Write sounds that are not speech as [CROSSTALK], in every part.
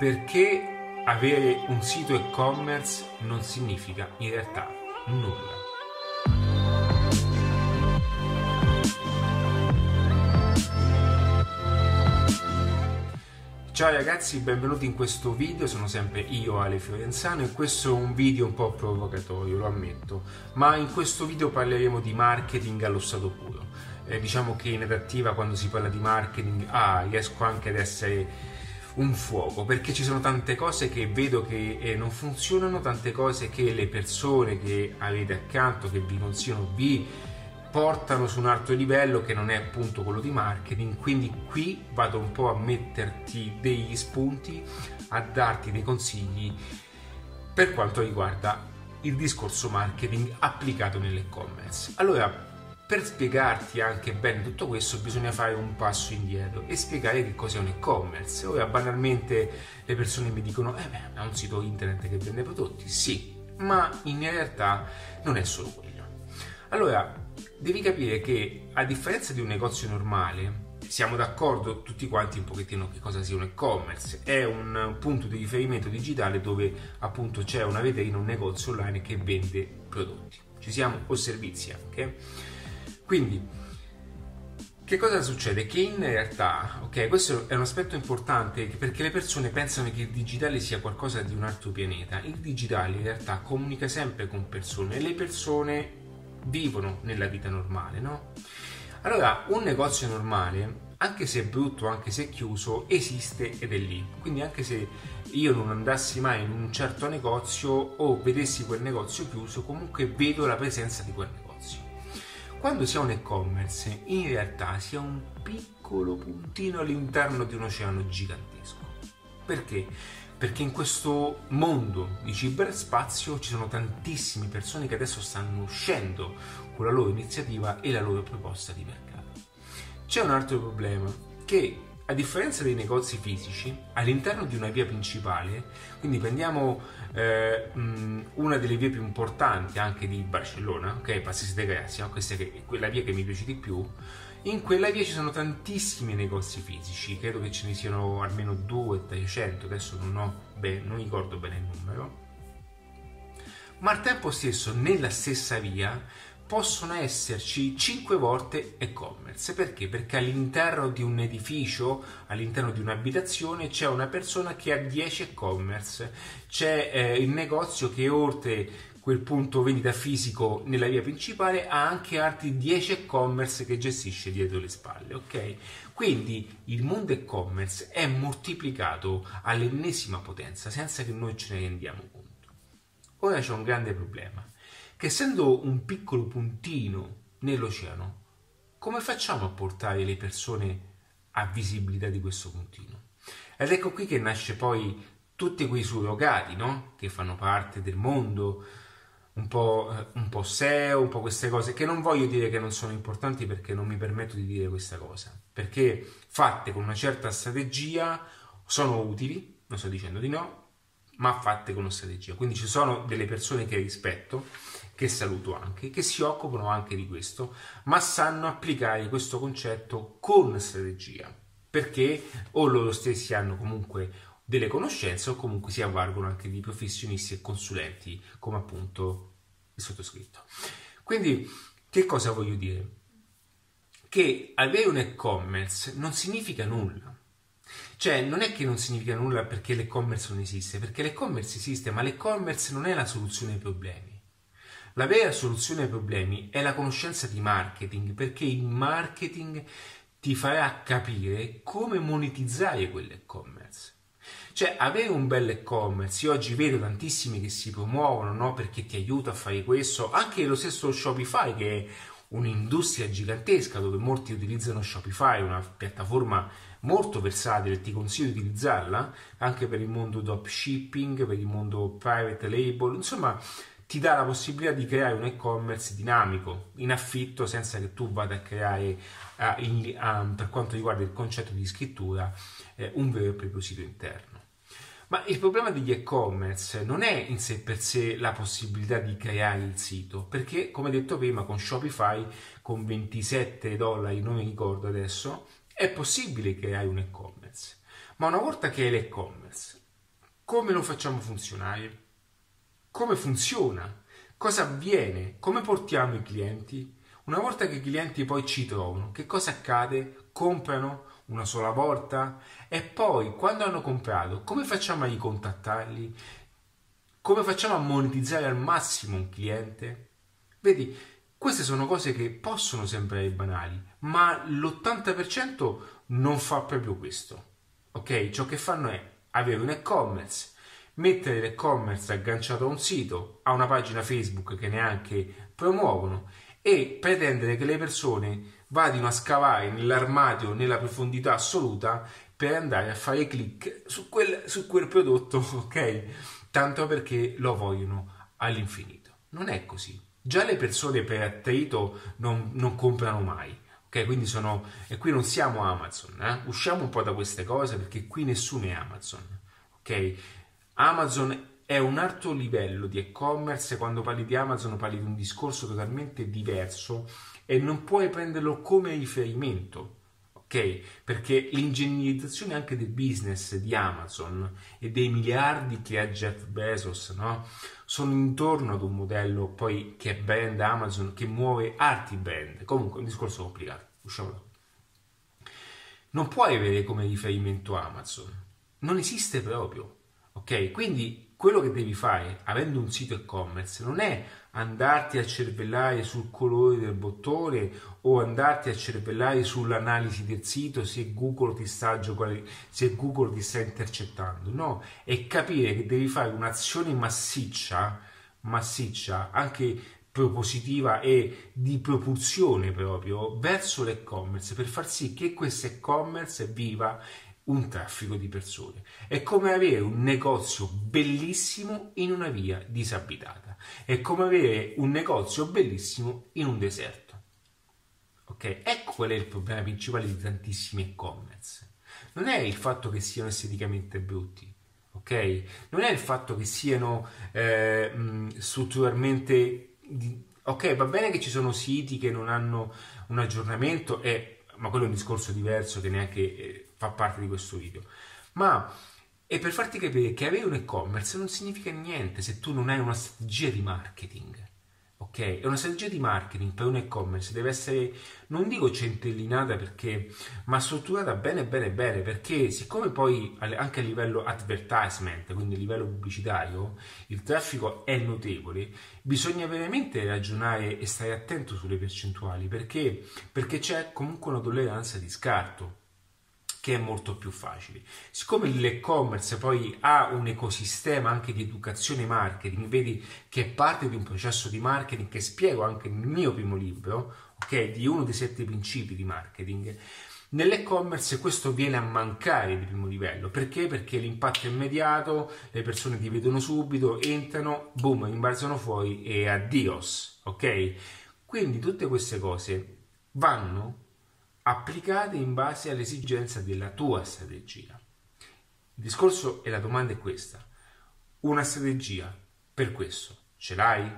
perché avere un sito e-commerce non significa in realtà nulla. Ciao ragazzi, benvenuti in questo video, sono sempre io Ale Fiorenzano e questo è un video un po' provocatorio, lo ammetto, ma in questo video parleremo di marketing allo stato puro. Eh, diciamo che in adattiva quando si parla di marketing, ah, riesco anche ad essere un fuoco perché ci sono tante cose che vedo che eh, non funzionano, tante cose che le persone che avete accanto, che vi consigliano, vi portano su un altro livello che non è appunto quello di marketing. Quindi qui vado un po' a metterti degli spunti, a darti dei consigli per quanto riguarda il discorso marketing applicato nell'e-commerce. Allora, per spiegarti anche bene tutto questo bisogna fare un passo indietro e spiegare che cos'è un e-commerce. Ora banalmente le persone mi dicono eh beh, è un sito internet che vende prodotti, sì, ma in realtà non è solo quello. Allora, devi capire che a differenza di un negozio normale, siamo d'accordo tutti quanti un pochettino che cosa sia un e-commerce. È un punto di riferimento digitale dove appunto c'è una vetrina, un negozio online che vende prodotti. Ci siamo o servizi anche. Quindi, che cosa succede? Che in realtà, ok, questo è un aspetto importante perché le persone pensano che il digitale sia qualcosa di un altro pianeta. Il digitale in realtà comunica sempre con persone e le persone vivono nella vita normale, no? Allora, un negozio normale, anche se è brutto, anche se è chiuso, esiste ed è lì. Quindi anche se io non andassi mai in un certo negozio o vedessi quel negozio chiuso, comunque vedo la presenza di quel negozio. Quando si ha un e-commerce, in realtà si ha un piccolo puntino all'interno di un oceano gigantesco. Perché? Perché in questo mondo di ciberspazio ci sono tantissime persone che adesso stanno uscendo con la loro iniziativa e la loro proposta di mercato. C'è un altro problema che a differenza dei negozi fisici, all'interno di una via principale, quindi prendiamo eh, una delle vie più importanti anche di Barcellona, ok, Passis de Gracia, questa è quella via che mi piace di più, in quella via ci sono tantissimi negozi fisici, credo che ce ne siano almeno 200-300, adesso non, ho ben, non ricordo bene il numero, ma al tempo stesso nella stessa via possono esserci 5 volte e-commerce. Perché? Perché all'interno di un edificio, all'interno di un'abitazione, c'è una persona che ha 10 e-commerce. C'è eh, il negozio che oltre quel punto vendita fisico nella via principale ha anche altri 10 e-commerce che gestisce dietro le spalle, ok? Quindi il mondo e-commerce è moltiplicato all'ennesima potenza senza che noi ce ne rendiamo conto. Ora c'è un grande problema che essendo un piccolo puntino nell'oceano, come facciamo a portare le persone a visibilità di questo puntino? Ed ecco qui che nasce poi tutti quei surrogati, no? Che fanno parte del mondo, un po', eh, un po' SEO, un po' queste cose, che non voglio dire che non sono importanti perché non mi permetto di dire questa cosa, perché fatte con una certa strategia sono utili, non sto dicendo di no, ma fatte con una strategia. Quindi ci sono delle persone che rispetto, che saluto anche, che si occupano anche di questo, ma sanno applicare questo concetto con strategia, perché o loro stessi hanno comunque delle conoscenze o comunque si avvalgono anche di professionisti e consulenti come appunto il sottoscritto. Quindi che cosa voglio dire? Che avere un e-commerce non significa nulla cioè, non è che non significa nulla perché l'e-commerce non esiste, perché l'e-commerce esiste, ma l'e-commerce non è la soluzione ai problemi. La vera soluzione ai problemi è la conoscenza di marketing, perché il marketing ti farà capire come monetizzare quell'e-commerce. Cioè, avere un bel e-commerce, io oggi vedo tantissimi che si promuovono, no? Perché ti aiuta a fare questo, anche lo stesso Shopify che è un'industria gigantesca dove molti utilizzano Shopify, una piattaforma molto versatile, ti consiglio di utilizzarla anche per il mondo dropshipping, per il mondo private label, insomma ti dà la possibilità di creare un e-commerce dinamico, in affitto, senza che tu vada a creare, uh, in, um, per quanto riguarda il concetto di scrittura, eh, un vero e proprio sito interno. Ma il problema degli e-commerce non è in sé per sé la possibilità di creare il sito, perché come detto prima con Shopify con 27 dollari, non mi ricordo adesso, è possibile creare un e-commerce. Ma una volta che hai l'e-commerce, come lo facciamo funzionare? Come funziona? Cosa avviene? Come portiamo i clienti? Una volta che i clienti poi ci trovano, che cosa accade? Comprano una sola volta? E poi, quando hanno comprato, come facciamo a ricontattarli? Come facciamo a monetizzare al massimo un cliente? Vedi, queste sono cose che possono sembrare banali, ma l'80% non fa proprio questo. Ok? Ciò che fanno è avere un e-commerce, mettere l'e-commerce agganciato a un sito, a una pagina Facebook che neanche promuovono e pretendere che le persone vadino a scavare nell'armadio nella profondità assoluta per andare a fare click su quel, su quel prodotto, [LAUGHS] ok? Tanto perché lo vogliono all'infinito. Non è così. Già le persone per attrito non, non comprano mai. Ok, quindi sono. E qui non siamo Amazon, eh? usciamo un po' da queste cose perché qui nessuno è Amazon. Ok, Amazon è un alto livello di e-commerce. Quando parli di Amazon, parli di un discorso totalmente diverso e non puoi prenderlo come riferimento. Ok, perché l'ingegnerizzazione anche del business di Amazon e dei miliardi che ha Jeff Bezos, no? sono intorno ad un modello poi che è brand Amazon che muove altri brand. Comunque è un discorso complicato, usciamo da Non puoi avere come riferimento Amazon, non esiste proprio. Ok? Quindi quello che devi fare avendo un sito e-commerce non è andarti a cervellare sul colore del bottone o andarti a cervellare sull'analisi del sito se Google ti sta, se Google ti sta intercettando, no, è capire che devi fare un'azione massiccia, massiccia, anche propositiva e di propulsione proprio verso l'e-commerce per far sì che questo e-commerce viva un traffico di persone. È come avere un negozio bellissimo in una via disabitata. È come avere un negozio bellissimo in un deserto. Ok? Ecco qual è il problema principale di tantissimi e-commerce. Non è il fatto che siano esteticamente brutti, ok? Non è il fatto che siano eh, strutturalmente... Ok, va bene che ci sono siti che non hanno un aggiornamento, e... ma quello è un discorso diverso che neanche eh, fa parte di questo video. Ma è per farti capire che avere un e-commerce non significa niente se tu non hai una strategia di marketing. Ok? E una strategia di marketing per un e-commerce deve essere, non dico centellinata perché, ma strutturata bene, bene, bene, perché siccome poi anche a livello advertisement, quindi a livello pubblicitario, il traffico è notevole, bisogna veramente ragionare e stare attento sulle percentuali, perché? Perché c'è comunque una tolleranza di scarto che è molto più facile. Siccome l'e-commerce poi ha un ecosistema anche di educazione marketing, vedi che è parte di un processo di marketing che spiego anche nel mio primo libro, ok, di uno dei sette principi di marketing. Nell'e-commerce questo viene a mancare di primo livello, perché? Perché l'impatto è immediato, le persone ti vedono subito, entrano, boom, imbalzano fuori e addios, ok? Quindi tutte queste cose vanno applicate in base all'esigenza della tua strategia. Il discorso e la domanda è questa. Una strategia per questo ce l'hai?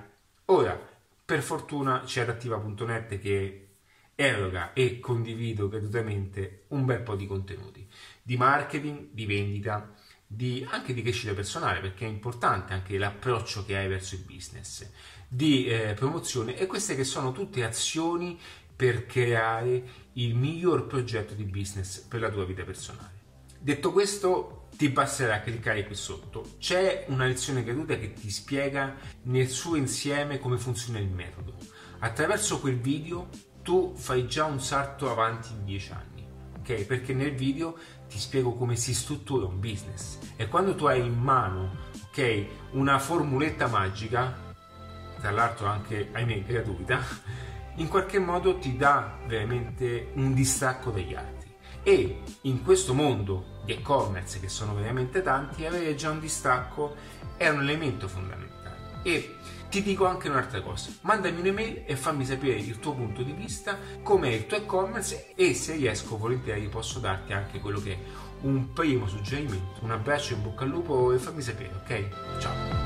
Ora, per fortuna c'è adattiva.net che eroga e condivido gratuitamente un bel po' di contenuti di marketing, di vendita, di, anche di crescita personale, perché è importante anche l'approccio che hai verso il business, di eh, promozione e queste che sono tutte azioni per creare il miglior progetto di business per la tua vita personale. Detto questo, ti basterà cliccare qui sotto. C'è una lezione gratuita che ti spiega nel suo insieme come funziona il metodo. Attraverso quel video tu fai già un salto avanti di 10 anni, ok? Perché nel video ti spiego come si struttura un business e quando tu hai in mano, ok, una formuletta magica, tra l'altro anche, ahimè, gratuita, in qualche modo ti dà veramente un distacco dagli altri. E in questo mondo di e-commerce, che sono veramente tanti, avere già un distacco è un elemento fondamentale. E ti dico anche un'altra cosa, mandami un'email e fammi sapere il tuo punto di vista, com'è il tuo e-commerce e se riesco volentieri posso darti anche quello che è un primo suggerimento. Un abbraccio in bocca al lupo e fammi sapere, ok? Ciao!